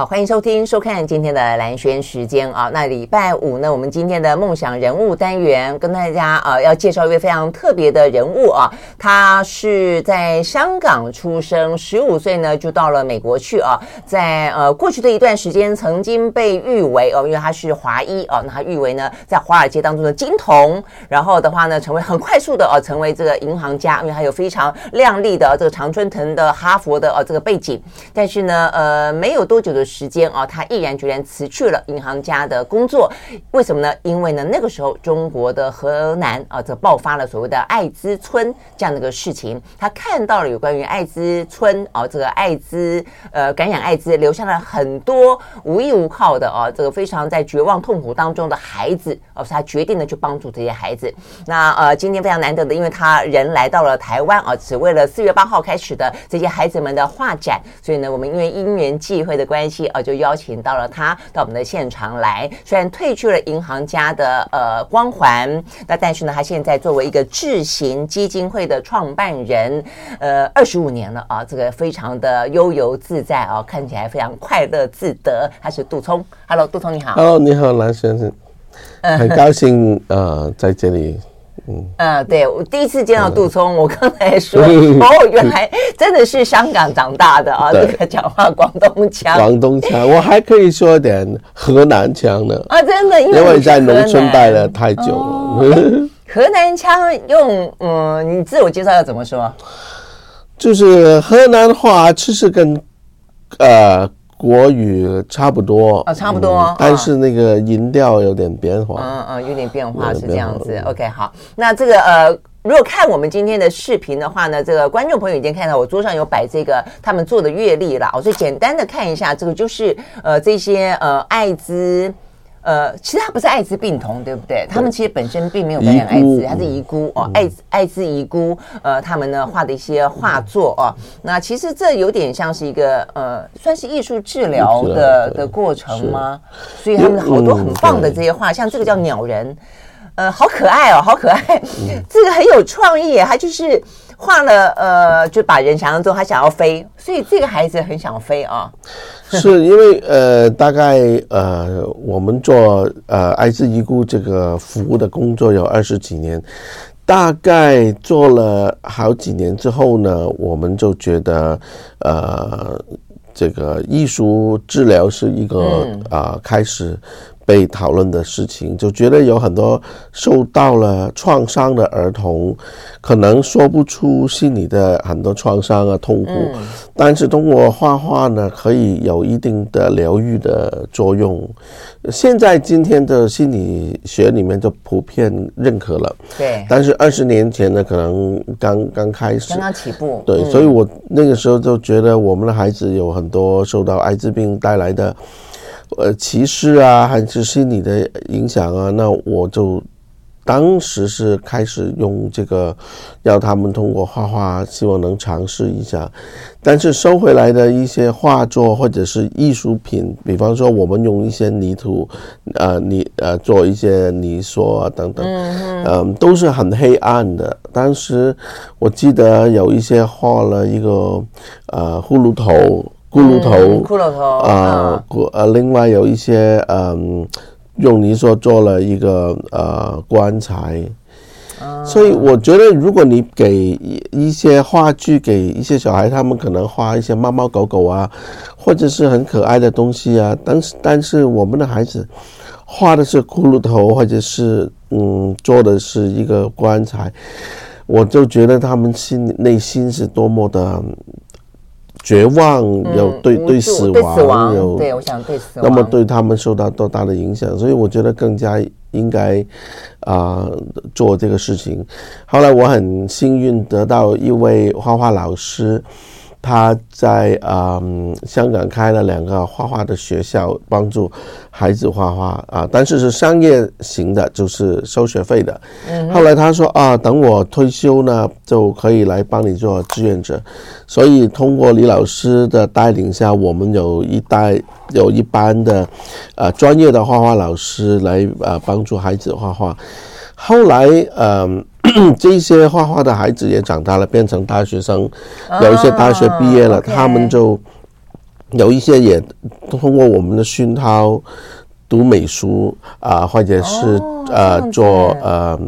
好，欢迎收听、收看今天的蓝轩时间啊。那礼拜五呢，我们今天的梦想人物单元跟大家啊，要介绍一位非常特别的人物啊。他是在香港出生，十五岁呢就到了美国去啊。在呃过去的一段时间，曾经被誉为哦，因为他是华裔啊，那他誉为呢在华尔街当中的金童。然后的话呢，成为很快速的哦，成为这个银行家，因为他有非常亮丽的这个常春藤的哈佛的哦这个背景。但是呢，呃，没有多久的。时间啊，他毅然决然辞去了银行家的工作，为什么呢？因为呢，那个时候中国的河南啊，这爆发了所谓的艾滋村这样的一个事情，他看到了有关于艾滋村啊，这个艾滋呃感染艾滋，留下了很多无依无靠的啊，这个非常在绝望痛苦当中的孩子啊，所以他决定呢去帮助这些孩子。那呃，今天非常难得的，因为他人来到了台湾啊，只为了四月八号开始的这些孩子们的画展，所以呢，我们因为因缘际会的关系。呃，就邀请到了他到我们的现场来。虽然褪去了银行家的呃光环，那但是呢，他现在作为一个智行基金会的创办人，呃，二十五年了啊，这个非常的悠游自在啊，看起来非常快乐自得。他是杜聪，Hello，杜聪你好。Hello，你好，蓝先生，很高兴呃在这里。嗯，呃，对，我第一次见到杜聪，我刚才说哦，原来真的是香港长大的啊，这个讲话广东腔，广东腔，我还可以说点河南腔呢啊，真的，因为，因为在农村待了太久了。哦、河南腔用嗯，你自我介绍要怎么说？就是河南话，其实跟呃。国语差不多啊、哦，差不多、嗯，但是那个音调有点变化，嗯嗯，有点变化是这样子。OK，好，那这个呃，如果看我们今天的视频的话呢，这个观众朋友已经看到我桌上有摆这个他们做的月历了，我最简单的看一下，这个就是呃这些呃艾滋。呃，其实他不是艾滋病童，对不对？他们其实本身并没有感染艾滋，他是遗孤哦，艾艾滋遗孤。呃，他们呢画的一些画作哦，那其实这有点像是一个呃，算是艺术治疗的的过程吗？所以他们好多很棒的这些画，像这个叫鸟人，呃，好可爱哦，好可爱，这个很有创意，他就是。画了，呃，就把人想象中他想要飞，所以这个孩子很想飞啊。是因为呃，大概呃，我们做呃艾滋遗孤这个服务的工作有二十几年，大概做了好几年之后呢，我们就觉得呃，这个艺术治疗是一个啊、呃、开始。被讨论的事情，就觉得有很多受到了创伤的儿童，可能说不出心里的很多创伤啊、痛苦，嗯、但是通过画画呢，可以有一定的疗愈的作用。现在今天的心理学里面就普遍认可了。对，但是二十年前呢，可能刚刚开始，刚刚起步。对，嗯、所以我那个时候就觉得我们的孩子有很多受到艾滋病带来的。呃，歧视啊，还是心理的影响啊？那我就当时是开始用这个，要他们通过画画，希望能尝试一下。但是收回来的一些画作或者是艺术品，比方说我们用一些泥土，呃，泥呃做一些泥塑啊等等，嗯、呃，都是很黑暗的。当时我记得有一些画了一个呃葫芦头。骷髅头，骷髅头啊，呃，另外有一些嗯，用泥塑做了一个呃棺材，所以我觉得，如果你给一些话剧给一些小孩，他们可能画一些猫猫狗狗啊，或者是很可爱的东西啊，但是但是我们的孩子画的是骷髅头，或者是嗯做的是一个棺材，我就觉得他们心内心是多么的。绝望，有对对死亡有，对，我想对死亡，那么对他们受到多大的影响，所以我觉得更加应该啊、呃、做这个事情。后来我很幸运得到一位画画老师。他在嗯香港开了两个画画的学校，帮助孩子画画啊，但是是商业型的，就是收学费的。后来他说啊，等我退休呢，就可以来帮你做志愿者。所以通过李老师的带领下，我们有一代有一班的呃专业的画画老师来呃帮助孩子画画。后来嗯。这些画画的孩子也长大了，变成大学生，有一些大学毕业了，他们就有一些也通过我们的熏陶。读美术啊，或者是、哦、呃做呃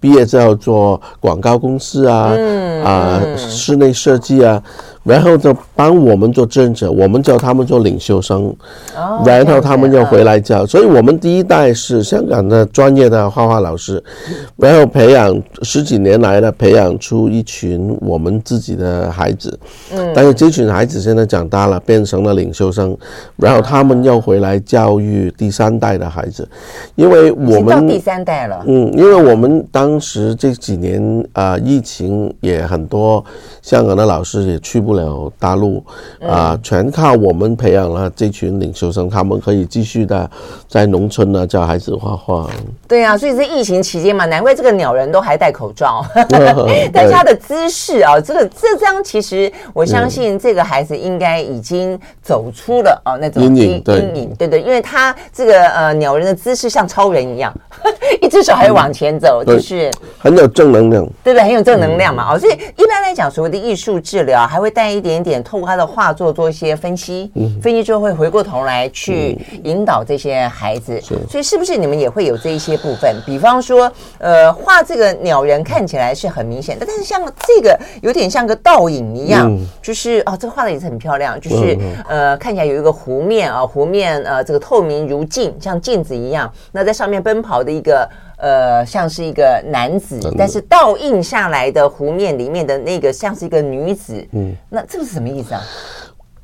毕业之后做广告公司啊，嗯、啊室内设计啊。然后就帮我们做志愿者，我们叫他们做领袖生，哦、然后他们又回来教，所以我们第一代是香港的专业的画画老师，嗯、然后培养十几年来的培养出一群我们自己的孩子，嗯，但是这群孩子现在长大了，变成了领袖生，然后他们又回来教育第三代的孩子，因为我们第三代了，嗯，因为我们当时这几年啊、呃，疫情也很多，香港的老师也去不。了大陆啊，全靠我们培养了这群领袖生，他们可以继续的在农村呢教孩子画画。对啊，所以在疫情期间嘛，难怪这个鸟人都还戴口罩，但是他的姿势啊，这个这张其实我相信这个孩子应该已经走出了啊那种阴影，阴影，对对，因为他这个呃鸟人的姿势像超人一样，一只手还往前走，就是很有正能量，对不对？很有正能量嘛，哦，所以一般来讲，所谓的艺术治疗还会带。一点点，透过他的画作做一些分析，嗯、分析之后会回过头来去引导这些孩子。嗯、所以是不是你们也会有这一些部分？比方说，呃，画这个鸟人看起来是很明显的，但是像这个有点像个倒影一样，嗯、就是哦，这个画的也是很漂亮，就是、嗯、呃，看起来有一个湖面啊，湖面呃，这个透明如镜，像镜子一样。那在上面奔跑的一个。呃，像是一个男子，但是倒映下来的湖面里面的那个像是一个女子。嗯，那这个是什么意思啊？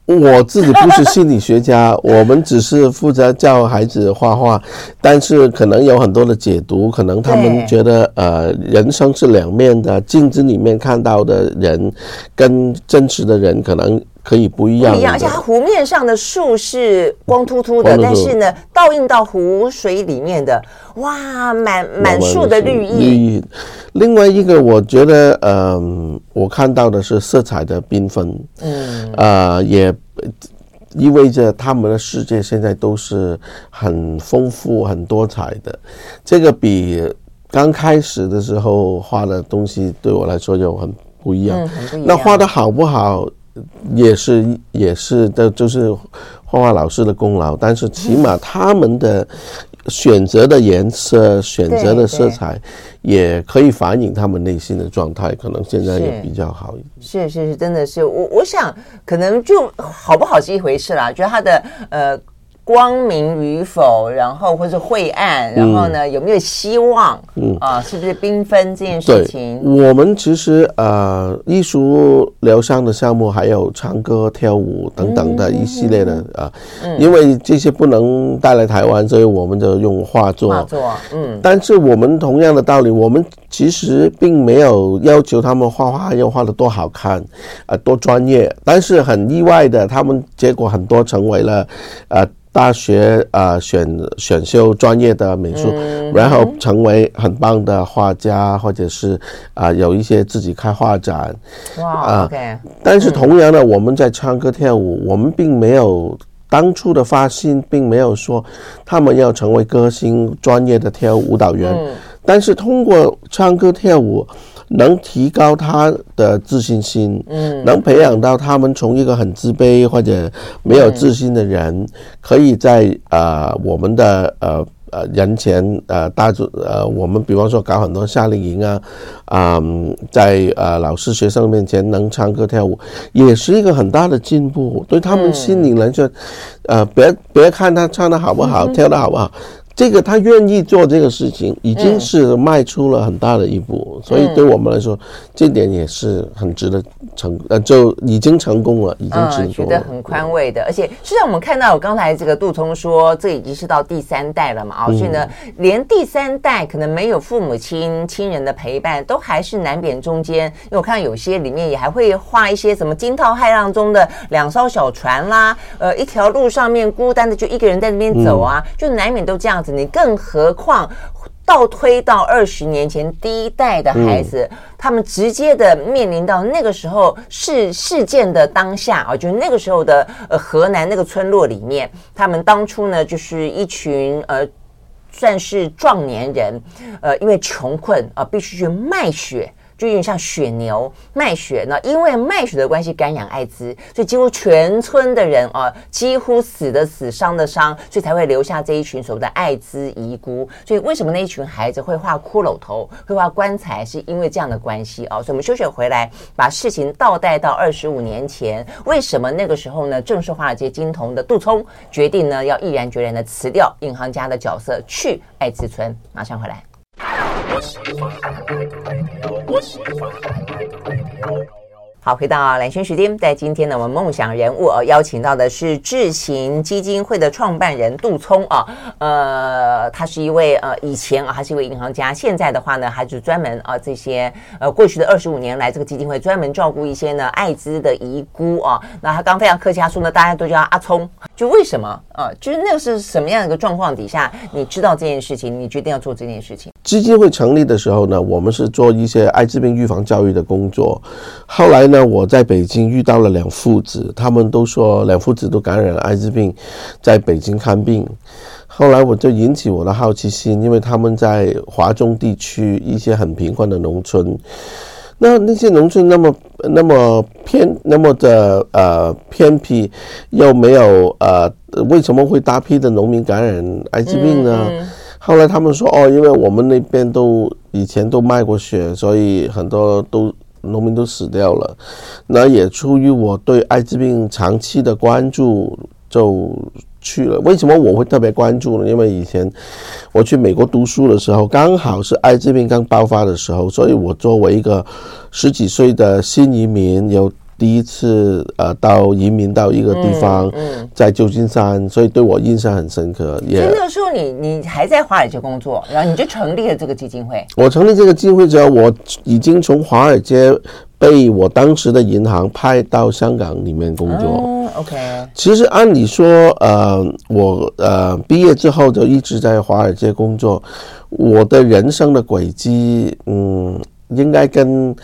我自己不是心理学家，我们只是负责教孩子画画，但是可能有很多的解读，可能他们觉得呃，人生是两面的，镜子里面看到的人跟真实的人可能。可以不一样，不一样，而且它湖面上的树是光秃秃的，但是呢，倒映到湖水里面的，哇，满满树的绿意。绿意。另外一个，我觉得，嗯、呃，我看到的是色彩的缤纷，嗯，啊、呃，也意味着他们的世界现在都是很丰富、很多彩的。这个比刚开始的时候画的东西对我来说就很不一样。嗯、很不一样。那画的好不好？也是也是的，就是画画老师的功劳。但是起码他们的选择的颜色、选择的色彩，也可以反映他们内心的状态。可能现在也比较好一点。是是是，真的是我我想，可能就好不好是一回事啦。觉得他的呃。光明与否，然后或者晦暗，然后呢，有没有希望？嗯啊，是不是缤纷这件事情？我们其实呃，艺术疗伤的项目还有唱歌、跳舞等等的一系列的啊，因为这些不能带来台湾，所以我们就用画作。画作，嗯。但是我们同样的道理，我们其实并没有要求他们画画要画的多好看啊，多专业。但是很意外的，他们结果很多成为了啊。大学啊、呃，选选修专业的美术，嗯、然后成为很棒的画家，或者是啊、呃，有一些自己开画展。哇啊，okay, 但是同样的，嗯、我们在唱歌跳舞，我们并没有当初的发心，并没有说他们要成为歌星、专业的跳舞舞蹈员。嗯、但是通过唱歌跳舞。能提高他的自信心，嗯，能培养到他们从一个很自卑或者没有自信的人，嗯、可以在呃我们的呃呃人前呃大众呃我们比方说搞很多夏令营啊，啊、呃，在呃老师学生面前能唱歌跳舞，也是一个很大的进步，对他们心灵来说，嗯、呃别别看他唱的好不好，嗯、跳的好不好。这个他愿意做这个事情，已经是迈出了很大的一步，嗯、所以对我们来说，这点也是很值得成，呃，就已经成功了，已经成功了，嗯、觉得很宽慰的。而且，虽然我们看到我刚才这个杜聪说，这已经是到第三代了嘛，啊、嗯，所以呢，连第三代可能没有父母亲亲人的陪伴，都还是难免中间。因为我看有些里面也还会画一些什么惊涛骇浪中的两艘小船啦，呃，一条路上面孤单的就一个人在那边走啊，嗯、就难免都这样子。你更何况倒推到二十年前，第一代的孩子，嗯、他们直接的面临到那个时候事事件的当下啊，就是那个时候的呃河南那个村落里面，他们当初呢就是一群呃算是壮年人，呃因为穷困啊、呃、必须去卖血。就有点像血牛卖血呢，因为卖血的关系感染艾滋，所以几乎全村的人啊，几乎死的死，伤的伤，所以才会留下这一群所谓的艾滋遗孤。所以为什么那一群孩子会画骷髅头，会画棺材，是因为这样的关系啊。所以我们休学回来，把事情倒带到二十五年前，为什么那个时候呢？正是华尔街金童的杜聪决定呢，要毅然决然的辞掉银行家的角色，去艾滋村。马上回来。我喜欢 I like。我喜欢 I。好，回到蓝轩时间，在今天呢，我们梦想人物哦，邀请到的是智行基金会的创办人杜聪啊，呃，他是一位呃以前啊，他是一位银行家，现在的话呢，还是专门啊这些呃过去的二十五年来，这个基金会专门照顾一些呢艾滋的遗孤啊。那他刚非常客气，他说呢，大家都叫他阿聪，就为什么啊？就是那个是什么样的一个状况底下，你知道这件事情，你决定要做这件事情？基金会成立的时候呢，我们是做一些艾滋病预防教育的工作，后来呢。那我在北京遇到了两父子，他们都说两父子都感染了艾滋病，在北京看病。后来我就引起我的好奇心，因为他们在华中地区一些很贫困的农村，那那些农村那么那么偏那么的呃偏僻，又没有呃为什么会大批的农民感染艾滋病呢？嗯嗯。后来他们说哦，因为我们那边都以前都卖过血，所以很多都。农民都死掉了，那也出于我对艾滋病长期的关注，就去了。为什么我会特别关注呢？因为以前我去美国读书的时候，刚好是艾滋病刚爆发的时候，所以我作为一个十几岁的新移民，有。第一次呃到移民到一个地方，在旧金山，所以对我印象很深刻。也那个时候你你还在华尔街工作，然后你就成立了这个基金会。我成立这个基金会之后，我已经从华尔街被我当时的银行派到香港里面工作。嗯，OK。其实按理说，呃，我呃毕业之后就一直在华尔街工作，我的人生的轨迹，嗯，应该跟。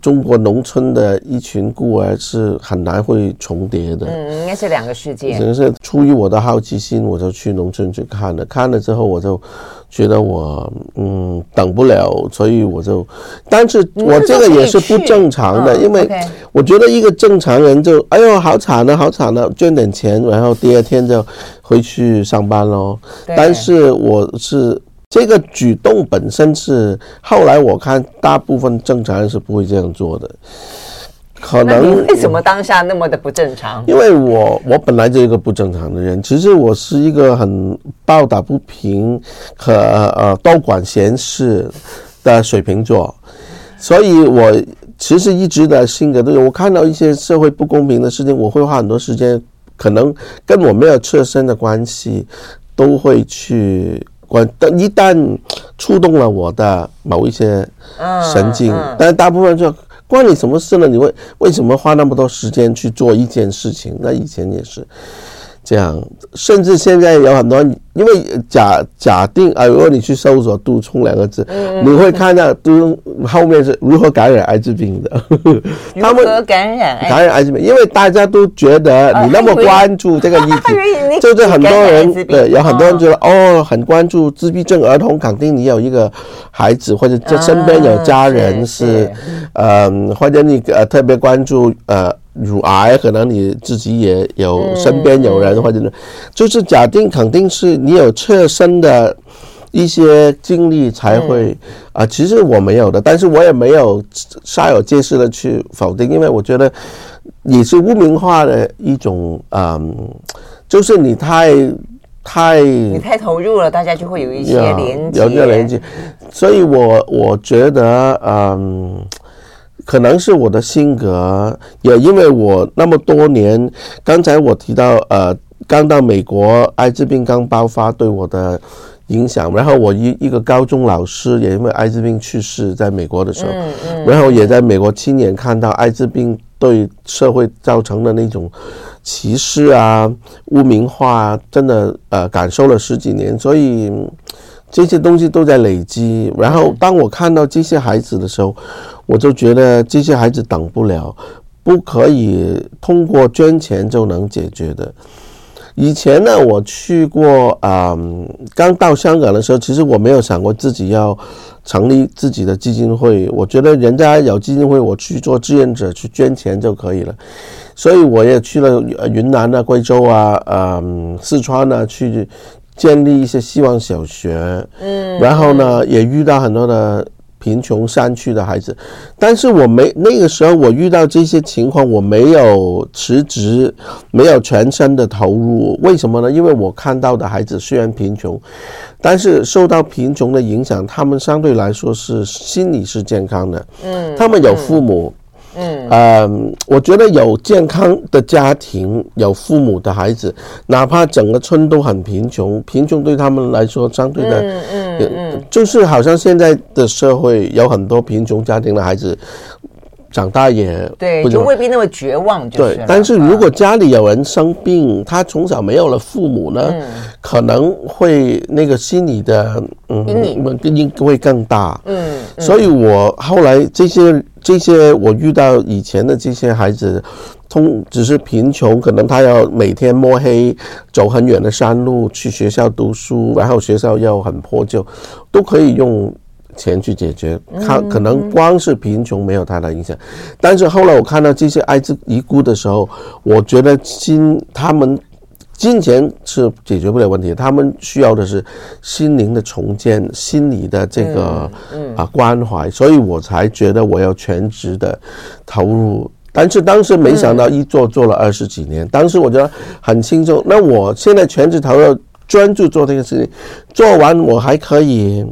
中国农村的一群孤儿是很难会重叠的，嗯，应该是两个世界。只能是出于我的好奇心，我就去农村去看了，看了之后我就觉得我嗯等不了，所以我就，但是我这个也是不正常的，因为我觉得一个正常人就哎呦好惨啊，好惨啊，捐点钱，然后第二天就回去上班喽。但是我是。这个举动本身是后来我看大部分正常人是不会这样做的，可能为什么当下那么的不正常？因为我我本来就一个不正常的人，其实我是一个很抱打不平和呃多管闲事的水瓶座，所以我其实一直的性格都有。我看到一些社会不公平的事情，我会花很多时间，可能跟我没有切身的关系，都会去。关，一旦触动了我的某一些神经，但是大部分就关你什么事呢？你为为什么花那么多时间去做一件事情？那以前也是。这样，甚至现在有很多，因为假假定啊，如果你去搜索“杜聪”两个字，嗯、你会看到杜聪后面是如何感染艾滋病的。他们如何感染感染艾滋病？因为大家都觉得你那么关注这个议题，就是很多人对，有很多人觉得哦，很关注自闭症儿童，肯定你有一个孩子或者这身边有家人是，嗯、呃，或者你呃特别关注呃。乳癌可能你自己也有身边有人，或者是就是假定肯定是你有切身的一些经历才会啊，其实我没有的，但是我也没有煞有介事的去否定，因为我觉得你是污名化的一种，嗯，就是你太太你太投入了，大家就会有一些连接，有一个连接，所以我我觉得嗯。可能是我的性格，也因为我那么多年，刚才我提到，呃，刚到美国，艾滋病刚爆发对我的影响，然后我一一个高中老师也因为艾滋病去世，在美国的时候，然后也在美国亲眼看到艾滋病对社会造成的那种歧视啊、污名化啊，真的呃感受了十几年，所以。这些东西都在累积，然后当我看到这些孩子的时候，我就觉得这些孩子等不了，不可以通过捐钱就能解决的。以前呢，我去过啊，嗯，刚到香港的时候，其实我没有想过自己要成立自己的基金会。我觉得人家有基金会，我去做志愿者去捐钱就可以了。所以我也去了云南啊、贵州啊、嗯、四川啊，去建立一些希望小学。嗯，然后呢，也遇到很多的。贫穷山区的孩子，但是我没那个时候我遇到这些情况，我没有辞职，没有全身的投入，为什么呢？因为我看到的孩子虽然贫穷，但是受到贫穷的影响，他们相对来说是心理是健康的，嗯，他们有父母。嗯，呃，我觉得有健康的家庭，有父母的孩子，哪怕整个村都很贫穷，贫穷对他们来说相对的，嗯嗯嗯，就是好像现在的社会有很多贫穷家庭的孩子。长大也对，就未必那么绝望就。对，但是如果家里有人生病，他从小没有了父母呢，可能会那个心理的嗯阴影会更大。嗯，所以我后来这些这些我遇到以前的这些孩子，通只是贫穷，可能他要每天摸黑走很远的山路去学校读书，然后学校又很破旧，都可以用。钱去解决，他可能光是贫穷没有太大影响，但是后来我看到这些艾滋遗孤的时候，我觉得金他们金钱是解决不了问题，他们需要的是心灵的重建，心理的这个啊关怀，所以我才觉得我要全职的投入。但是当时没想到一做做了二十几年，当时我觉得很轻松。那我现在全职投入，专注做这个事情，做完我还可以。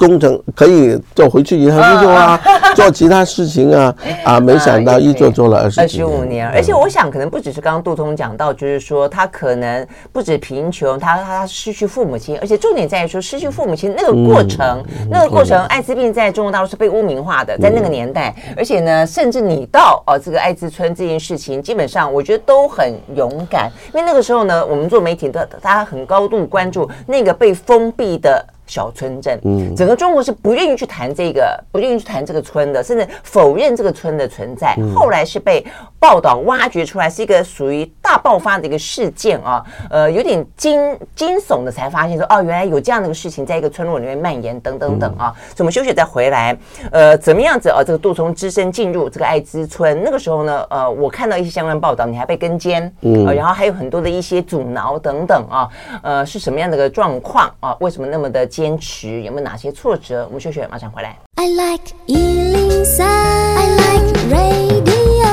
工程可以做回去银行工作啊，做其他事情啊啊！没想到一做做了二十二十五年，而且我想可能不只是刚刚杜通讲到，就是说他可能不止贫穷，他他失去父母亲，而且重点在于说失去父母亲那个过程，那个过程，艾滋病在中国大陆是被污名化的，在那个年代，而且呢，甚至你到哦这个艾滋村这件事情，基本上我觉得都很勇敢，因为那个时候呢，我们做媒体的大家很高度关注那个被封闭的。小村镇，嗯，整个中国是不愿意去谈这个，不愿意去谈这个村的，甚至否认这个村的存在。后来是被报道挖掘出来，是一个属于大爆发的一个事件啊，呃，有点惊惊悚的，才发现说，哦，原来有这样的一个事情在一个村落里面蔓延，等等等啊。所以我们休息再回来，呃，怎么样子啊？这个杜聪只身进入这个艾滋村，那个时候呢，呃，我看到一些相关报道，你还被跟监，嗯，然后还有很多的一些阻挠等等啊，呃，是什么样的一个状况啊？为什么那么的？坚持有没有哪些挫折？我们休息，马上回来。I like 103, I like radio。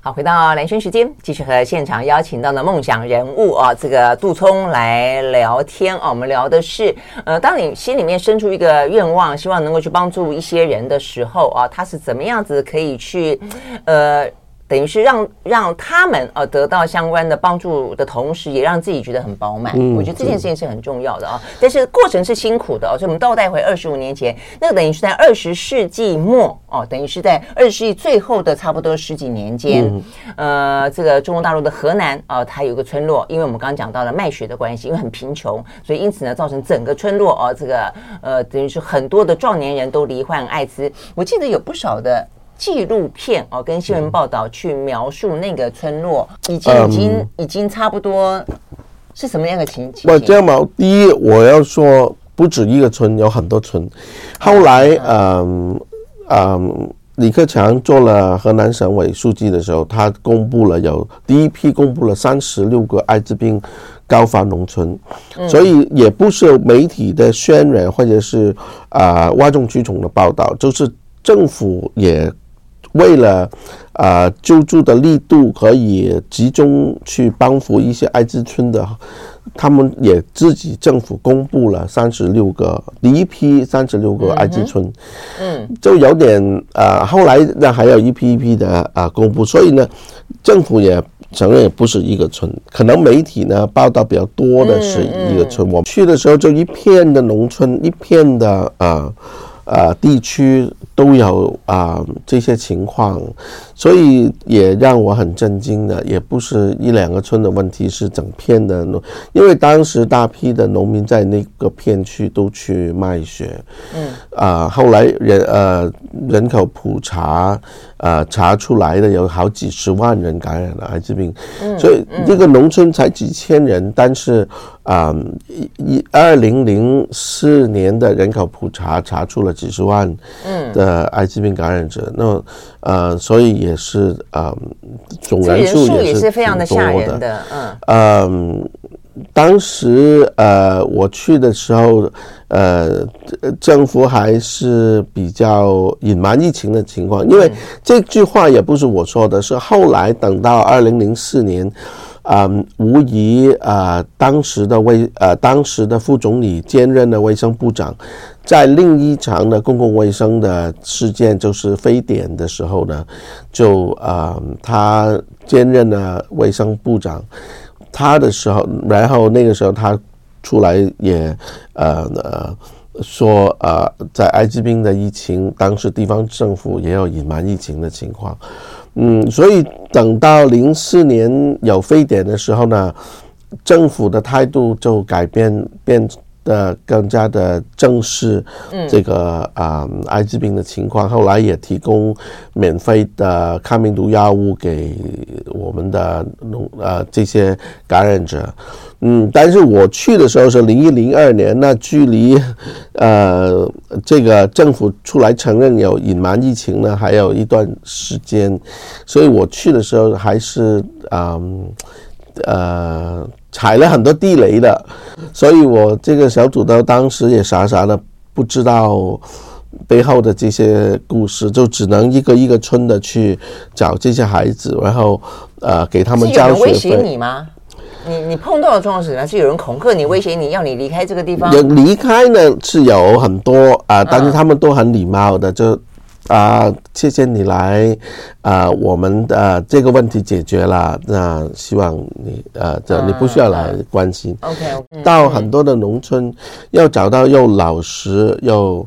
好，回到蓝轩时间，继续和现场邀请到的梦想人物啊，这个杜聪来聊天啊。我们聊的是，呃，当你心里面生出一个愿望，希望能够去帮助一些人的时候啊，他是怎么样子可以去，呃。等于是让让他们呃得到相关的帮助的同时，也让自己觉得很饱满。嗯，我觉得这件事情是很重要的啊。但是过程是辛苦的哦，所以我们倒带回二十五年前，那个等于是在二十世纪末哦，等于是在二十世纪最后的差不多十几年间，呃，这个中国大陆的河南啊，它有个村落，因为我们刚刚讲到了卖血的关系，因为很贫穷，所以因此呢，造成整个村落哦，这个呃，等于是很多的壮年人都罹患艾滋。我记得有不少的。纪录片哦，跟新闻报道去描述那个村落，已经已经已经差不多是什么样的情景？我这样嘛，第一我要说，不止一个村，有很多村。后来，嗯嗯，李克强做了河南省委书记的时候，他公布了有第一批公布了三十六个艾滋病高发农村，所以也不是媒体的渲染或者是啊哗众取宠的报道，就是政府也。为了啊、呃，救助的力度可以集中去帮扶一些艾滋村的，他们也自己政府公布了三十六个第一批三十六个艾滋村，嗯，就有点啊、呃，后来呢还有一批一批的啊、呃、公布，所以呢，政府也承认也不是一个村，可能媒体呢报道比较多的是一个村。我们去的时候就一片的农村，一片的啊。呃呃，地区都有啊、呃、这些情况，所以也让我很震惊的，也不是一两个村的问题，是整片的农，因为当时大批的农民在那个片区都去卖血，嗯，啊、呃，后来人呃人口普查，呃查出来的有好几十万人感染了艾滋病，嗯，所以这个农村才几千人，但是啊一一二零零四年的人口普查查出了几十万的艾滋病感染者，嗯、那呃所以也是啊、呃、总人数也是非常的吓人的，嗯。嗯。当时呃，我去的时候，呃，政府还是比较隐瞒疫情的情况，因为这句话也不是我说的，是后来等到二零零四年，嗯，吴仪呃，当时的卫呃，当时的副总理兼任的卫生部长，在另一场的公共卫生的事件，就是非典的时候呢，就呃，他兼任了卫生部长。他的时候，然后那个时候他出来也呃呃说呃，在艾滋病的疫情，当时地方政府也有隐瞒疫情的情况，嗯，所以等到零四年有非典的时候呢，政府的态度就改变变。的更加的正视这个啊、嗯呃、艾滋病的情况，后来也提供免费的抗病毒药物给我们的农呃这些感染者，嗯，但是我去的时候是零一零二年，那距离呃这个政府出来承认有隐瞒疫情呢还有一段时间，所以我去的时候还是嗯呃。呃踩了很多地雷的，所以我这个小土豆当时也傻傻的不知道背后的这些故事，就只能一个一个村的去找这些孩子，然后呃给他们交学费。是有人威胁你吗？你你碰到的状况是什么？是有人恐吓你、威胁你要你离开这个地方？有离开呢是有很多啊、呃，但是他们都很礼貌的就。啊，谢谢你来，啊，我们的这个问题解决了，那希望你，呃，这你不需要来关心。OK，到很多的农村，要找到又老实又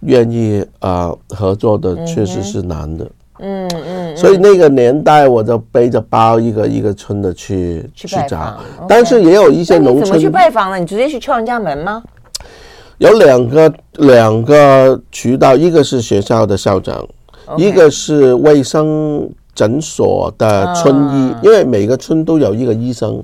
愿意啊合作的，确实是难的。嗯嗯，所以那个年代，我就背着包一个一个村的去去找，但是也有一些农村。怎么去拜访呢？你直接去敲人家门吗？有两个两个渠道，一个是学校的校长.一个是卫生诊所的村医，uh. 因为每个村都有一个医生，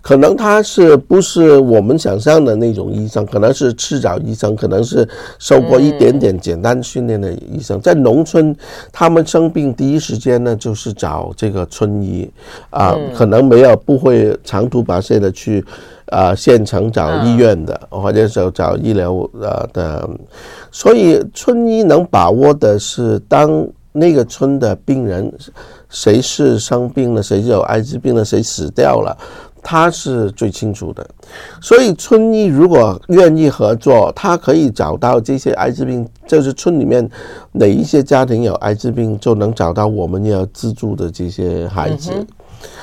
可能他是不是我们想象的那种医生，可能是赤脚医生，可能是受过一点点简单训练的医生。在农村，他们生病第一时间呢就是找这个村医啊，可能没有不会长途跋涉的去。啊，县城找医院的，或者是找医疗呃的，所以村医能把握的是，当那个村的病人谁是生病了，谁是有艾滋病了，谁死掉了，他是最清楚的。所以村医如果愿意合作，他可以找到这些艾滋病，就是村里面哪一些家庭有艾滋病，就能找到我们要资助的这些孩子。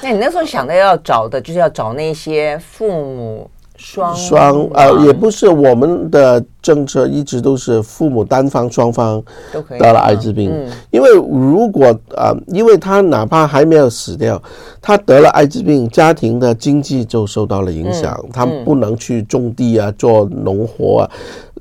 那你那时候想的要找的，就是要找那些父母双双呃，也不是我们的政策一直都是父母单方双方都得了艾滋病，嗯、因为如果啊、呃，因为他哪怕还没有死掉，他得了艾滋病，家庭的经济就受到了影响，嗯、他不能去种地啊，做农活啊，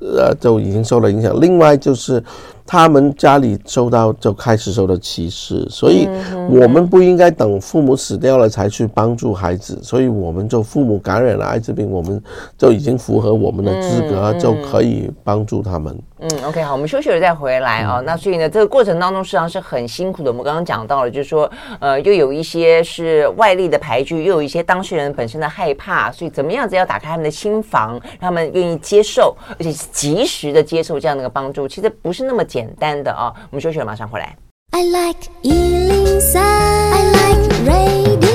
呃，就已经受了影响。另外就是。他们家里受到就开始受到歧视，所以我们不应该等父母死掉了才去帮助孩子。所以我们就父母感染了艾滋病，我们就已经符合我们的资格，就可以帮助他们。嗯，OK，好，我们休息了再回来啊。那所以呢，这个过程当中实际上是很辛苦的。我们刚刚讲到了，就是说，呃，又有一些是外力的排拒，又有一些当事人本身的害怕，所以怎么样子要打开他们的心房，让他们愿意接受，而且及时的接受这样的一个帮助，其实不是那么简单的啊。我们休息了，马上回来。I like 103, I like radio.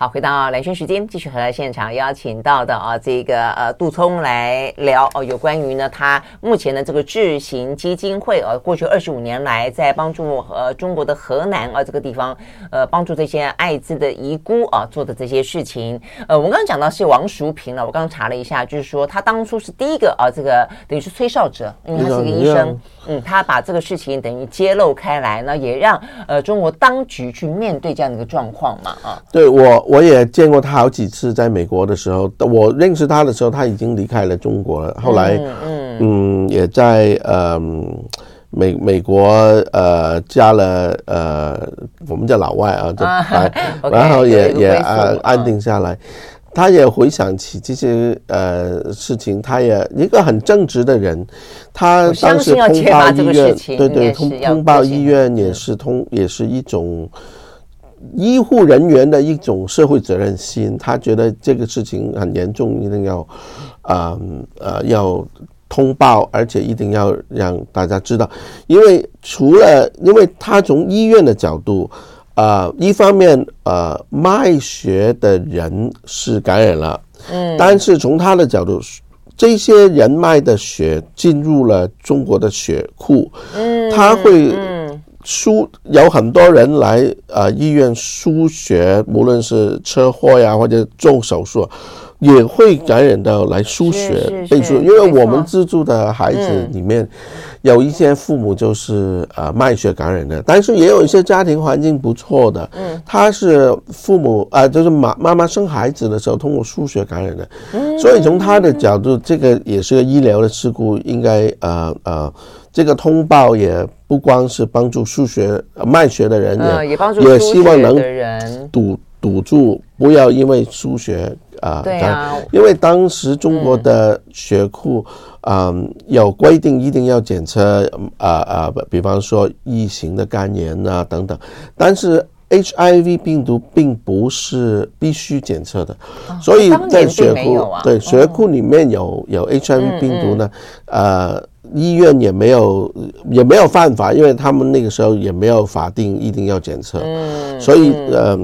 好，回到蓝轩时间，继续和现场邀请到的啊，这个呃杜聪来聊哦，有关于呢他目前的这个智行基金会呃、啊，过去二十五年来在帮助呃中国的河南啊这个地方呃帮助这些艾滋的遗孤啊做的这些事情。呃，我们刚刚讲到是王淑萍了，我刚刚查了一下，就是说他当初是第一个啊，这个等于是吹哨者，因为他是一个医生，嗯，他把这个事情等于揭露开来，那也让呃中国当局去面对这样的一个状况嘛啊。对我。我也见过他好几次，在美国的时候，我认识他的时候，他已经离开了中国了。后来，嗯，嗯也在呃美美国呃加了呃我们叫老外啊，然后也也安安定下来。他也回想起这些呃事情，他也一个很正直的人。他当时通报医院，对对，通通报医院也是通，也是一种。医护人员的一种社会责任心，他觉得这个事情很严重，一定要，呃呃，要通报，而且一定要让大家知道。因为除了，因为他从医院的角度，呃，一方面，呃，卖血的人是感染了，嗯，但是从他的角度，这些人卖的血进入了中国的血库，嗯，他会。输有很多人来呃医院输血，无论是车祸呀或者做手术，也会感染到来输血被输。因为我们资助的孩子里面，有一些父母就是呃卖血感染的，但是也有一些家庭环境不错的，嗯，他是父母啊、呃，就是妈妈妈生孩子的时候通过输血感染的，所以从他的角度，这个也是个医疗的事故，应该呃呃。这个通报也不光是帮助输血卖血的人，也也希望能堵堵住，不要因为输血啊，对啊，因为当时中国的血库啊有规定一定要检测啊啊，比方说异型的肝炎啊等等，但是 HIV 病毒并不是必须检测的，所以在血库对血库里面有有 HIV 病毒呢，呃。医院也没有也没有犯法，因为他们那个时候也没有法定一定要检测，嗯，所以嗯、呃，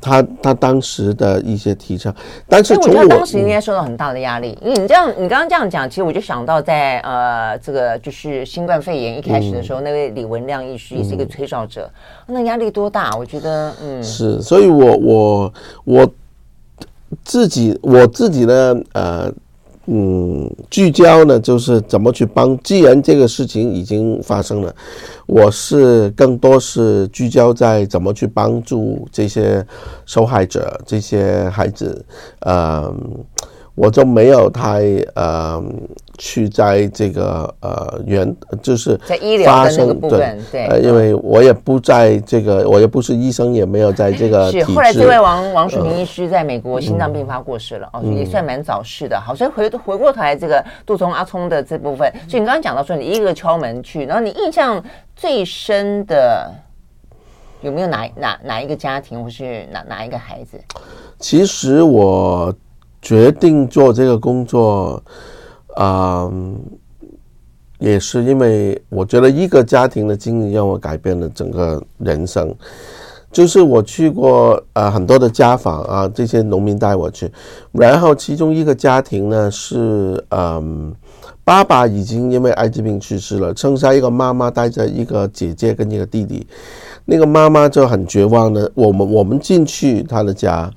他他当时的一些提倡，但是从我，我觉得当时应该受到很大的压力，因为你这样你刚刚这样讲，其实我就想到在呃这个就是新冠肺炎一开始的时候，嗯、那位李文亮医师也是一个吹哨者，嗯、那压力多大？我觉得嗯。是，所以我我我自己我自己呢呃。嗯，聚焦呢，就是怎么去帮。既然这个事情已经发生了，我是更多是聚焦在怎么去帮助这些受害者、这些孩子。嗯，我就没有太呃。去在这个呃原就是在医疗的那个部分，对，呃，因为我也不在这个，我也不是医生，也没有在这个。是后来这位王王淑萍医师在美国心脏病发过世了，哦，也算蛮早逝的。好，所以回回过头来，这个杜聪阿聪的这部分，所以你刚刚讲到说，你一个敲门去，然后你印象最深的有没有哪哪哪一个家庭，或是哪哪一个孩子？其实我决定做这个工作。嗯，也是因为我觉得一个家庭的经历让我改变了整个人生。就是我去过呃很多的家访啊，这些农民带我去，然后其中一个家庭呢是嗯，爸爸已经因为艾滋病去世了，剩下一个妈妈带着一个姐姐跟一个弟弟，那个妈妈就很绝望的，我们我们进去他的家。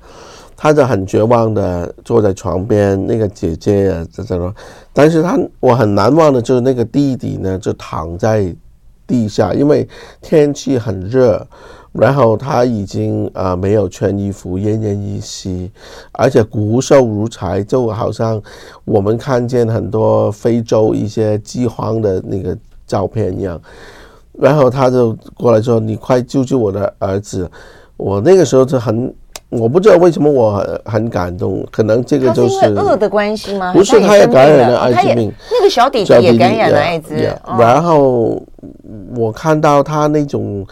他就很绝望的坐在床边，那个姐姐啊在这说，但是他我很难忘的就是那个弟弟呢，就躺在地下，因为天气很热，然后他已经啊、呃、没有穿衣服，奄奄一息，而且骨瘦如柴，就好像我们看见很多非洲一些饥荒的那个照片一样，然后他就过来说：“你快救救我的儿子！”我那个时候就很。我不知道为什么我很感动，可能这个就是恶的关系吗？不是，他也感染了艾滋病，那个小弟弟也感染了艾滋。然后我看到他那种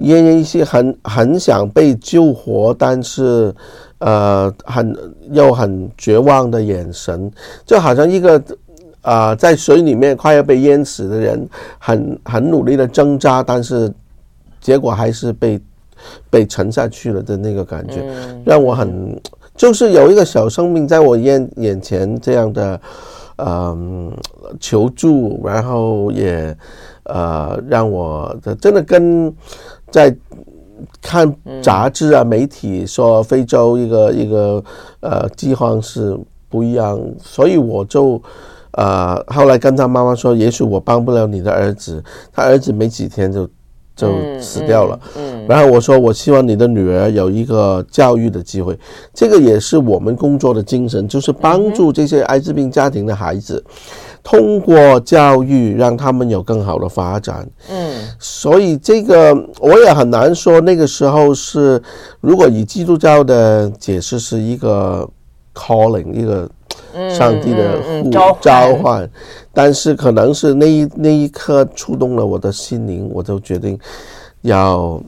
奄奄一息，很很想被救活，但是呃，很又很绝望的眼神，就好像一个啊、呃，在水里面快要被淹死的人，很很努力的挣扎，但是结果还是被。被沉下去了的那个感觉，让我很就是有一个小生命在我眼眼前这样的，嗯，求助，然后也呃让我的真的跟在看杂志啊媒体说非洲一个一个呃饥荒是不一样，所以我就。呃，后来跟他妈妈说，也许我帮不了你的儿子，他儿子没几天就就死掉了。嗯，嗯，然后我说，我希望你的女儿有一个教育的机会，这个也是我们工作的精神，就是帮助这些艾滋病家庭的孩子，通过教育让他们有更好的发展。嗯，所以这个我也很难说，那个时候是如果以基督教的解释是一个 calling 一个。上帝的呼召唤，但是可能是那一那一刻触动了我的心灵，我就决定要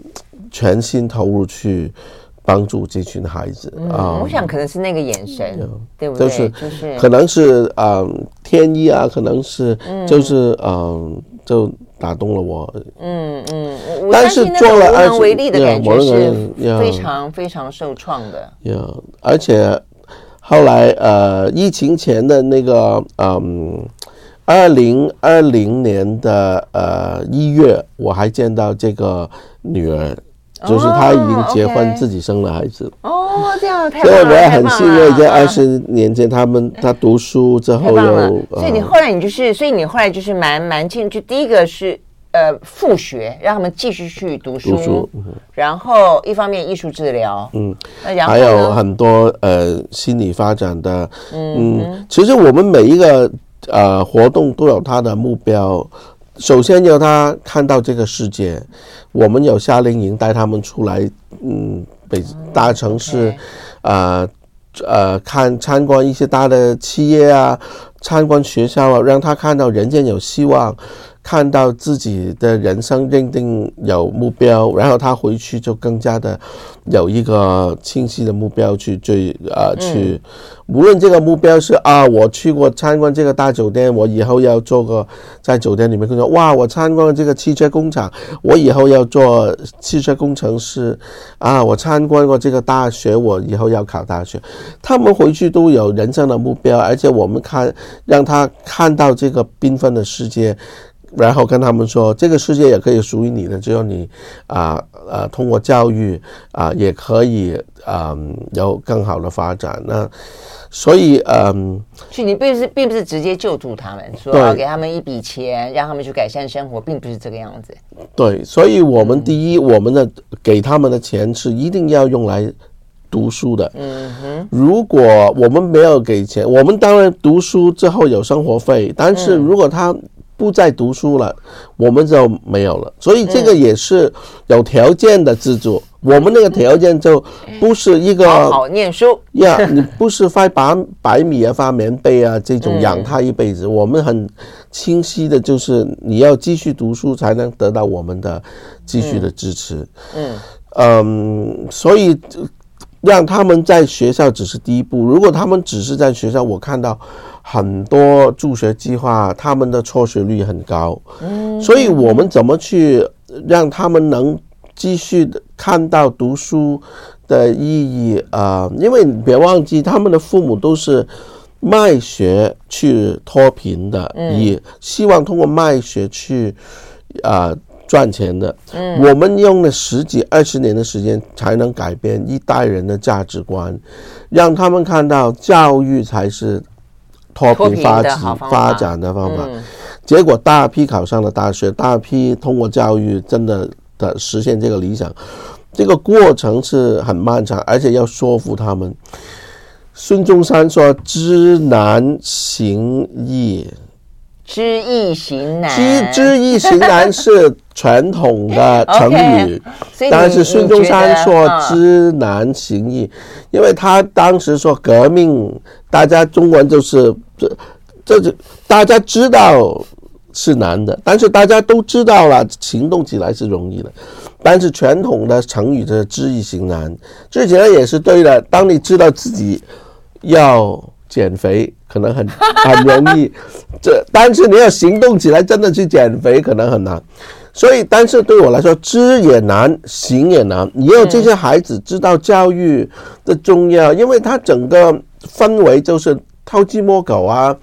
全心投入去帮助这群孩子啊！我想可能是那个眼神，对不对？就是就是，可能是嗯天意啊，可能是就是嗯就打动了我。嗯嗯，但是做了无能为力的感觉是非常非常受创的。有，而且。后来，呃，疫情前的那个，嗯，二零二零年的呃一月，我还见到这个女儿，就是她已经结婚，自己生了孩子。哦，这样太！所以我也很幸运，在二十年前，他们他读书之后又，所以你后来你就是，所以你后来就是蛮蛮庆，就第一个是。呃，复学让他们继续去读书，读书嗯、然后一方面艺术治疗，嗯，然后还有很多呃心理发展的，嗯，嗯，其实我们每一个呃活动都有它的目标，首先要他看到这个世界，我们有夏令营带他们出来，嗯，北大城市，啊、嗯 okay、呃，呃看参观一些大的企业啊，参观学校啊，让他看到人间有希望。看到自己的人生认定有目标，然后他回去就更加的有一个清晰的目标去追啊、呃、去，无论这个目标是啊我去过参观这个大酒店，我以后要做个在酒店里面工作，哇我参观了这个汽车工厂，我以后要做汽车工程师啊我参观过这个大学，我以后要考大学，他们回去都有人生的目标，而且我们看让他看到这个缤纷的世界。然后跟他们说，这个世界也可以属于你的，只有你啊呃，通过教育啊，也可以嗯有更好的发展。那所以嗯，所以你并不是并不是直接救助他们，说要给他们一笔钱，让他们去改善生活，并不是这个样子。对，所以我们第一，嗯、我们的给他们的钱是一定要用来读书的。嗯哼，如果我们没有给钱，我们当然读书之后有生活费，但是如果他。不再读书了，我们就没有了。所以这个也是有条件的资助。嗯、我们那个条件就不是一个好好念书呀，你不是发白白米啊，发棉被啊这种养他一辈子。嗯、我们很清晰的就是你要继续读书才能得到我们的继续的支持。嗯嗯，所以让他们在学校只是第一步。如果他们只是在学校，我看到。很多助学计划，他们的辍学率很高，嗯，所以我们怎么去让他们能继续看到读书的意义啊？呃，因为别忘记，他们的父母都是卖血去脱贫的，也希望通过卖血去啊赚钱的。嗯，我们用了十几二十年的时间，才能改变一代人的价值观，让他们看到教育才是。脱贫发展发展的方法，结果大批考上了大学，大批通过教育真的的实现这个理想，这个过程是很漫长，而且要说服他们。孙中山说：“知难行易。”知易行难，知知易行难是传统的 成语，但是孙中山说知难行易，因为他当时说革命，大家中国人就是这这就大家知道是难的，但是大家都知道了，行动起来是容易的。但是传统的成语就是知易行难，这起来也是对的。当你知道自己要。减肥可能很 很容易，这但是你要行动起来，真的去减肥可能很难。所以，但是对我来说，知也难，行也难。你要这些孩子知道教育的重要，嗯、因为他整个氛围就是偷鸡摸狗啊。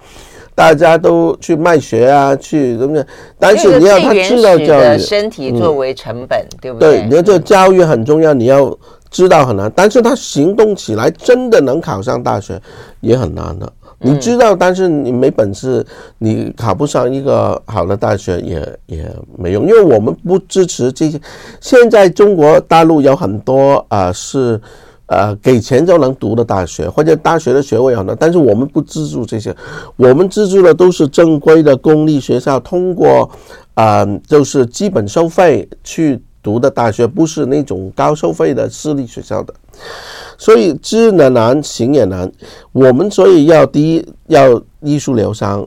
大家都去卖学啊，去怎么样？但是你要他知道教育，身体作为成本，嗯、对不对？对，你要这教育很重要，你要知道很难。但是他行动起来真的能考上大学，也很难的。你知道，但是你没本事，你考不上一个好的大学也也没用，因为我们不支持这些。现在中国大陆有很多啊、是。呃，给钱就能读的大学，或者大学的学位很多，但是我们不资助这些，我们资助的都是正规的公立学校，通过啊、就是基本收费去读的大学，不是那种高收费的私立学校的。所以知也难，行也难。我们所以要第一要艺术疗伤，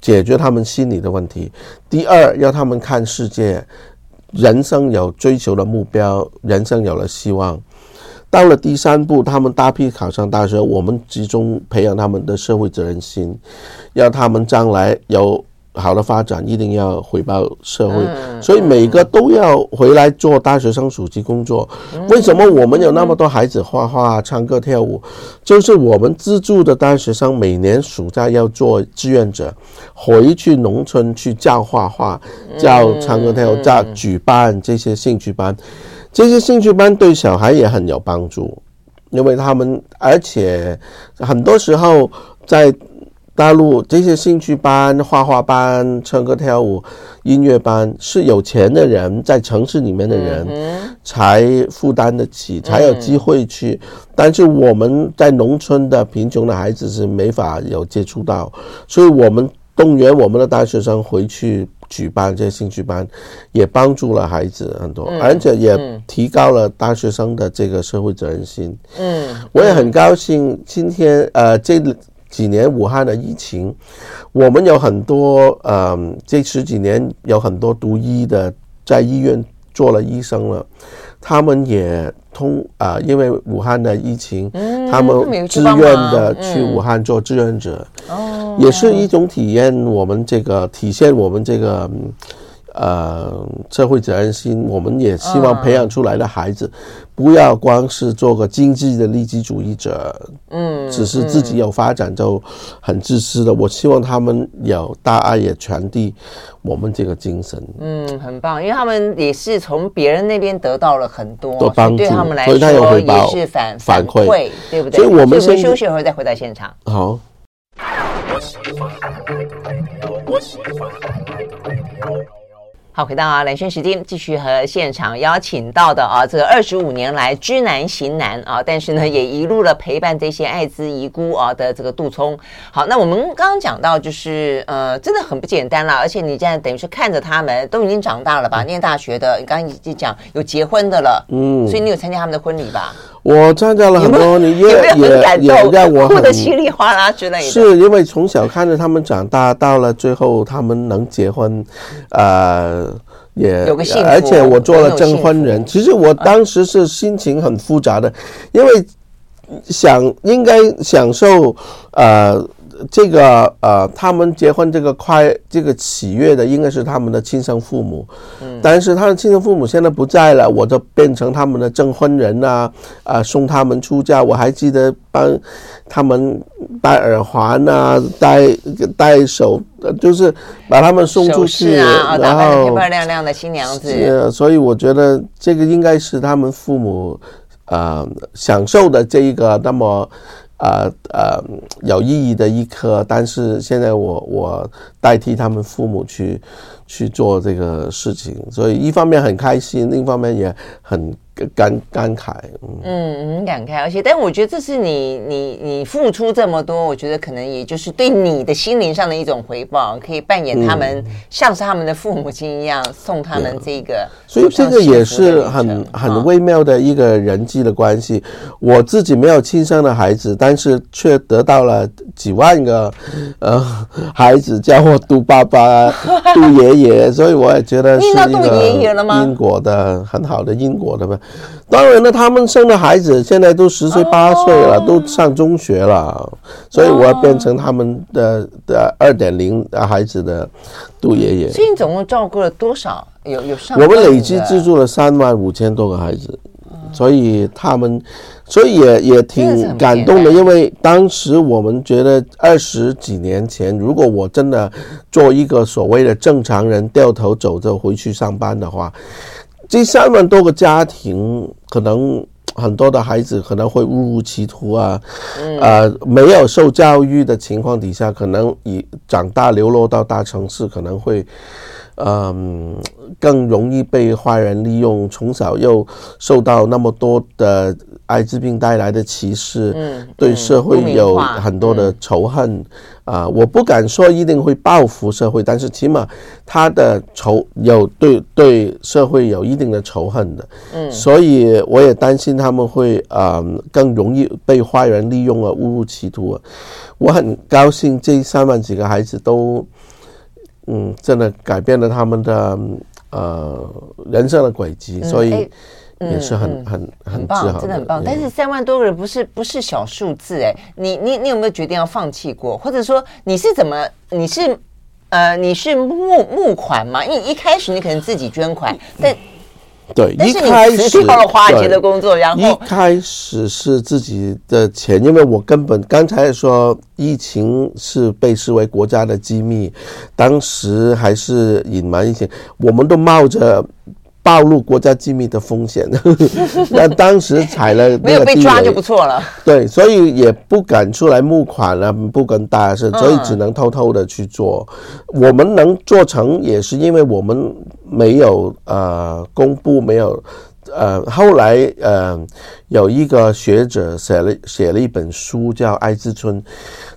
解决他们心理的问题；第二要他们看世界，人生有追求的目标，人生有了希望。到了第三步，他们大批考上大学，我们集中培养他们的社会责任心，要他们将来有好的发展，一定要回报社会。所以每个都要回来做大学生暑期工作。为什么我们有那么多孩子画画、唱歌、跳舞？就是我们资助的大学生每年暑假要做志愿者，回去农村去教画画、教唱歌跳舞、教举办这些兴趣班。这些兴趣班对小孩也很有帮助，因为他们而且很多时候在大陆这些兴趣班、画画班、唱歌跳舞、音乐班是有钱的人在城市里面的人才负担得起，才有机会去。但是我们在农村的贫穷的孩子是没法有接触到，所以我们动员我们的大学生回去。举办这些兴趣班，也帮助了孩子很多，而且也提高了大学生的这个社会责任心。嗯，我也很高兴，今天呃这几年武汉的疫情，我们有很多呃这十几年有很多读医的在医院做了医生了，他们也通啊、呃，因为武汉的疫情，他们自愿的去武汉做志愿者。也是一种体验，我们这个体现我们这个呃社会责任心。我们也希望培养出来的孩子，不要光是做个经济的利己主义者，嗯，只是自己有发展就很自私的。我希望他们有大爱，也传递我们这个精神。嗯，很棒，因为他们也是从别人那边得到了很多，多帮助，对他们来说也是反反馈，对不对？所以我们先休息一会儿，再回到现场。好。好，回到啊，蓝轩时间，继续和现场邀请到的啊，这个二十五年来知难行难啊，但是呢，也一路了陪伴这些艾滋遗孤啊的这个杜聪。好，那我们刚刚讲到，就是呃，真的很不简单啦，而且你现在等于是看着他们都已经长大了吧，念大学的，你刚刚已经讲有结婚的了，嗯，所以你有参加他们的婚礼吧？我参加了很多，你也也也让我哭得稀里哗啦之类的。是因为从小看着他们长大，到了最后他们能结婚，呃，也有个幸福，而且我做了证婚人。其实我当时是心情很复杂的，因为想应该享受呃。这个呃，他们结婚这个快，这个喜悦的应该是他们的亲生父母，嗯，但是他的亲生父母现在不在了，我就变成他们的证婚人啊，啊，送他们出嫁，我还记得帮他们戴耳环啊，戴戴手，就是把他们送出去，啊、然后漂漂亮亮的新娘子，所以我觉得这个应该是他们父母啊、呃、享受的这一个那么。呃呃，有意义的一刻，但是现在我我代替他们父母去去做这个事情，所以一方面很开心，另一方面也很。感感慨，嗯，很感慨，而且，但我觉得这是你你你付出这么多，我觉得可能也就是对你的心灵上的一种回报，可以扮演他们、嗯、像是他们的父母亲一样，送他们这个，所以这个也是很很微妙的一个人际的关系。我自己没有亲生的孩子，但是却得到了几万个呃孩子叫我杜爸爸、杜爷爷，所以我也觉得是一个因果的很好的因果的吧。当然了，他们生的孩子现在都十岁八岁了，哦、都上中学了，所以我要变成他们的的二点零的孩子的杜爷爷。所以你总共照顾了多少？有有上？我们累计资助了三万五千多个孩子，嗯、所以他们，所以也也挺感动的，因为当时我们觉得二十几年前，如果我真的做一个所谓的正常人，掉头走着回去上班的话。这三万多个家庭，可能很多的孩子可能会误入歧途啊，呃，没有受教育的情况底下，可能以长大流落到大城市，可能会，嗯，更容易被坏人利用。从小又受到那么多的艾滋病带来的歧视，嗯，对社会有很多的仇恨。啊，我不敢说一定会报复社会，但是起码他的仇有对对社会有一定的仇恨的，嗯，所以我也担心他们会啊更容易被坏人利用啊误入歧途啊。我很高兴这三万几个孩子都，嗯，真的改变了他们的呃人生的轨迹，所以。也是很、嗯、很很，很棒，真的很棒。但是三万多个人不是不是小数字哎，你你你有没有决定要放弃过？或者说你是怎么？你是呃你是募募款吗？因为一开始你可能自己捐款，但对，但是你辞去了华尔街的工作，然后一开始是自己的钱，因为我根本刚才说疫情是被视为国家的机密，当时还是隐瞒一些，我们都冒着。暴露国家机密的风险，那当时踩了 没有被抓就不错了。对，所以也不敢出来募款了，不跟大家说，所以只能偷偷的去做。我们能做成，也是因为我们没有呃公布，没有呃后来呃有一个学者写了写了一本书叫《艾滋村》。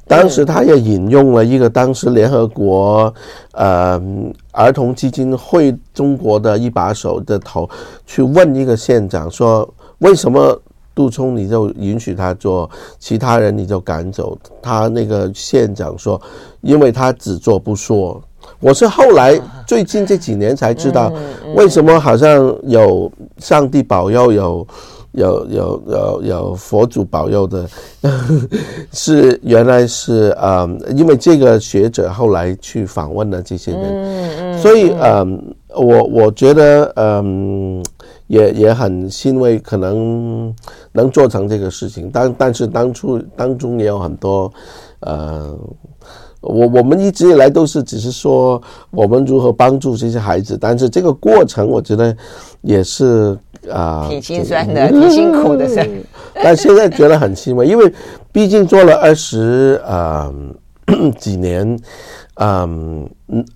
当时他也引用了一个当时联合国呃儿童基金会中国的一把手的头去问一个县长说，为什么杜聪你就允许他做，其他人你就赶走？他那个县长说，因为他只做不说。我是后来最近这几年才知道，为什么好像有上帝保佑有。有有有有佛祖保佑的，是原来是嗯，因为这个学者后来去访问了这些人，所以嗯，我我觉得嗯，也也很欣慰，可能能做成这个事情，但但是当初当中也有很多呃。我我们一直以来都是只是说我们如何帮助这些孩子，但是这个过程我觉得也是啊，挺心酸的，挺辛苦的是。但现在觉得很欣慰，因为毕竟做了二十啊几年，嗯，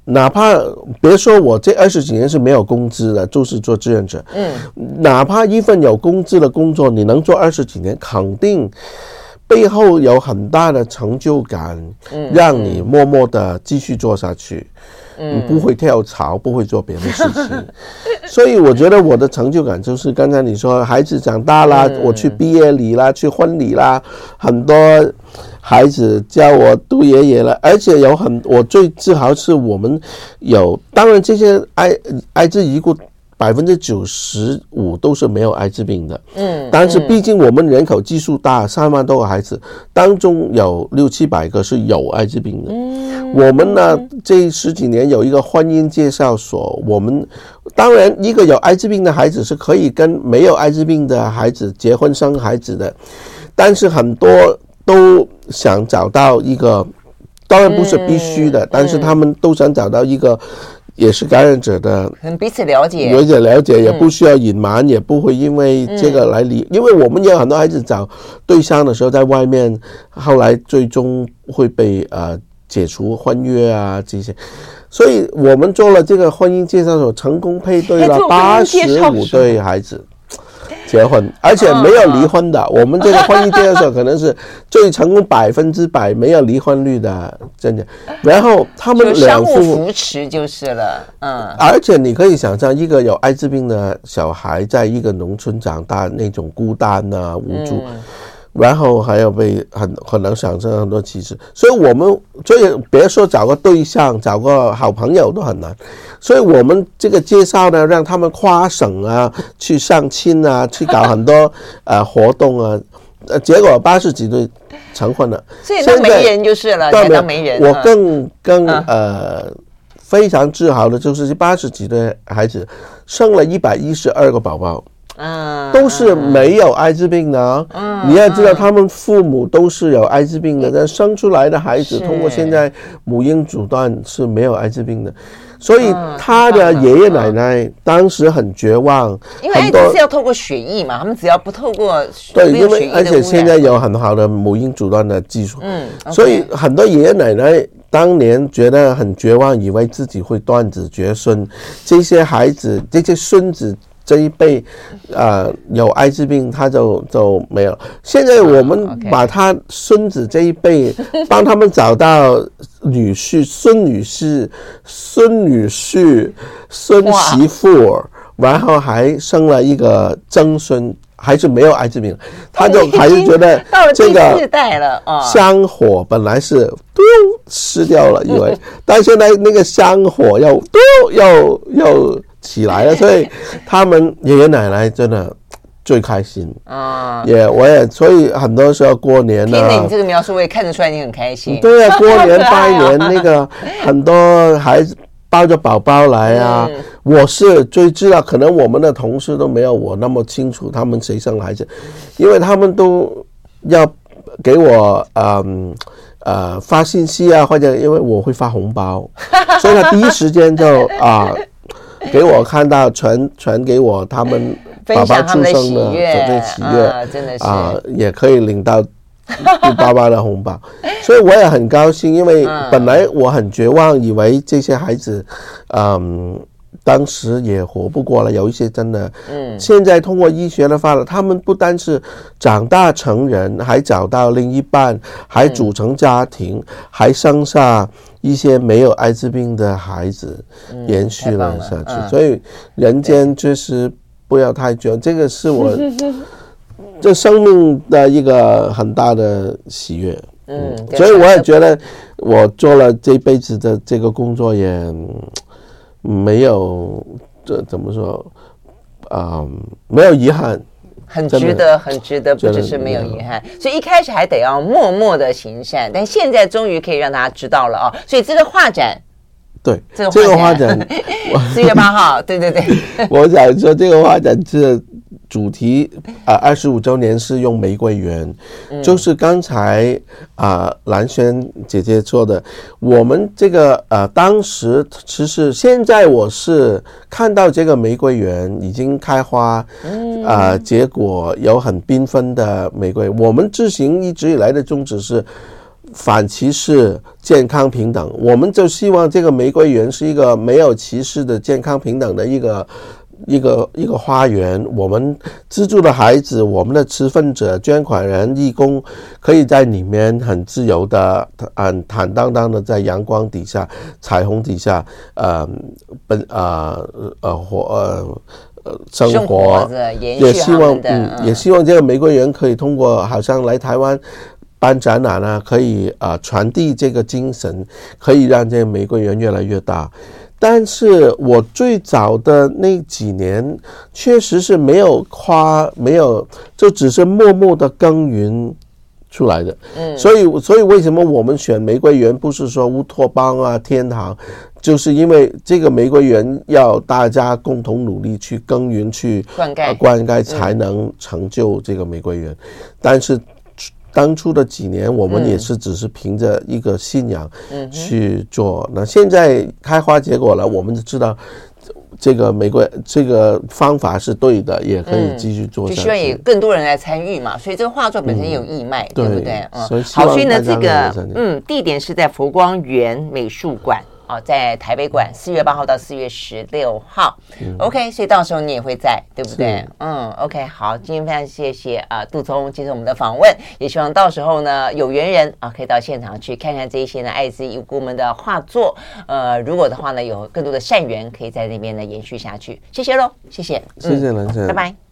哪怕别说我这二十几年是没有工资的，就是做志愿者，嗯，哪怕一份有工资的工作，你能做二十几年，肯定。背后有很大的成就感，让你默默的继续做下去，嗯，不会跳槽，不会做别的事情，所以我觉得我的成就感就是刚才你说，孩子长大啦，我去毕业礼啦，去婚礼啦，很多孩子叫我杜爷爷了，而且有很，我最自豪是我们有，当然这些艾艾滋遗孤。百分之九十五都是没有艾滋病的，嗯，但是毕竟我们人口基数大，三万多个孩子当中有六七百个是有艾滋病的。嗯，我们呢这十几年有一个婚姻介绍所，我们当然一个有艾滋病的孩子是可以跟没有艾滋病的孩子结婚生孩子的，但是很多都想找到一个，当然不是必须的，但是他们都想找到一个。也是感染者的，很彼此了解，有点了解，也不需要隐瞒，也不会因为这个来离。因为我们也有很多孩子找对象的时候，在外面，后来最终会被呃解除婚约啊这些，所以我们做了这个婚姻介绍所，成功配对了八十五对孩子。结婚，而且没有离婚的。我们这个婚姻介绍所可能是最成功百分之百没有离婚率的，真的。然后他们两夫扶持就是了，嗯。而且你可以想象，一个有艾滋病的小孩在一个农村长大，那种孤单啊、无助。然后还要被很可能产生很多歧视，所以我们所以别说找个对象、找个好朋友都很难，所以我们这个介绍呢，让他们跨省啊，去相亲啊，去搞很多 呃活动啊，呃，结果八十几对成婚了，所以当媒人就是了，当媒人。我更更呃非常自豪的就是这八十几对孩子生了一百一十二个宝宝。嗯，都是没有艾滋病的。嗯，你要知道，他们父母都是有艾滋病的，但生出来的孩子通过现在母婴阻断是没有艾滋病的，所以他的爷爷奶奶当时很绝望。因为艾滋是要透过血液嘛，他们只要不透过对，因为而且现在有很好的母婴阻断的技术，嗯，所以很多爷爷奶奶当年觉得很绝望，以为自己会断子绝孙，这些孩子这些孙子。这一辈，呃，有艾滋病，他就就没有。现在我们把他孙子这一辈，帮他们找到女婿、孙女婿、孙女婿、孙媳妇，然后还生了一个曾孙，还是没有艾滋病，他就还是觉得这个香火本来是都失掉了，以为，但现在那个香火又都又又。起来了，所以他们爷爷奶奶真的最开心啊！也，我也，所以很多时候过年呢，听你这个描述，我也看得出来你很开心。对啊，过年拜年那个很多孩子抱着宝宝来啊，我是最知道，可能我们的同事都没有我那么清楚他们谁生孩子，因为他们都要给我嗯呃发信息啊，或者因为我会发红包，所以他第一时间就啊。给我看到传传给我他们宝宝出生的喜悦，喜悦真的是。啊，也可以领到爸爸的红包，所以我也很高兴，因为本来我很绝望，以为这些孩子，嗯，当时也活不过了，有一些真的，嗯，现在通过医学的发展，他们不单是长大成人，还找到另一半，还组成家庭，还生下。一些没有艾滋病的孩子延续了下去，嗯、所以人间就是不要太绝。这个是我这生命的一个很大的喜悦。嗯，所以我也觉得我做了这辈子的这个工作也没有这怎么说啊、嗯，没有遗憾。很值得，很值得，不只是没有遗憾，所以一开始还得要默默的行善，但现在终于可以让大家知道了啊！所以这个画展，对，这个画展，四月八号，对对对，我想说这个画展是。主题啊，二十五周年是用玫瑰园，嗯、就是刚才啊蓝轩姐姐说的，我们这个呃当时其实现在我是看到这个玫瑰园已经开花，啊、嗯呃、结果有很缤纷的玫瑰。我们自行一直以来的宗旨是反歧视、健康平等，我们就希望这个玫瑰园是一个没有歧视的健康平等的一个。一个一个花园，我们资助的孩子，我们的持份者、捐款人、义工，可以在里面很自由的、坦坦荡荡的在阳光底下、彩虹底下，呃，本呃呃活呃呃生活，也希望嗯，也希望这个玫瑰园可以通过，好像来台湾办展览呢，可以啊、呃、传递这个精神，可以让这个玫瑰园越来越大。但是我最早的那几年，确实是没有夸，没有，就只是默默的耕耘出来的。嗯，所以，所以为什么我们选玫瑰园，不是说乌托邦啊、天堂，就是因为这个玫瑰园要大家共同努力去耕耘、去灌溉、灌溉，才能成就这个玫瑰园。但是。当初的几年，我们也是只是凭着一个信仰去做。嗯、那现在开花结果了，我们就知道这个玫瑰这个方法是对的，也可以继续做就希望有更多人来参与嘛。所以这个画作本身有义卖，嗯、对不对？嗯，好，所以呢，这个嗯，地点是在佛光园美术馆。哦，在台北馆，四月八号到四月十六号，嗯，OK，所以到时候你也会在，对不对？嗯，OK，好，今天非常谢谢啊，杜聪接受我们的访问，也希望到时候呢，有缘人啊，可以到现场去看看这一些呢艾滋遗孤们的画作，呃，如果的话呢，有更多的善缘可以在那边呢延续下去，谢谢喽，谢谢，谢谢兰萱，拜拜。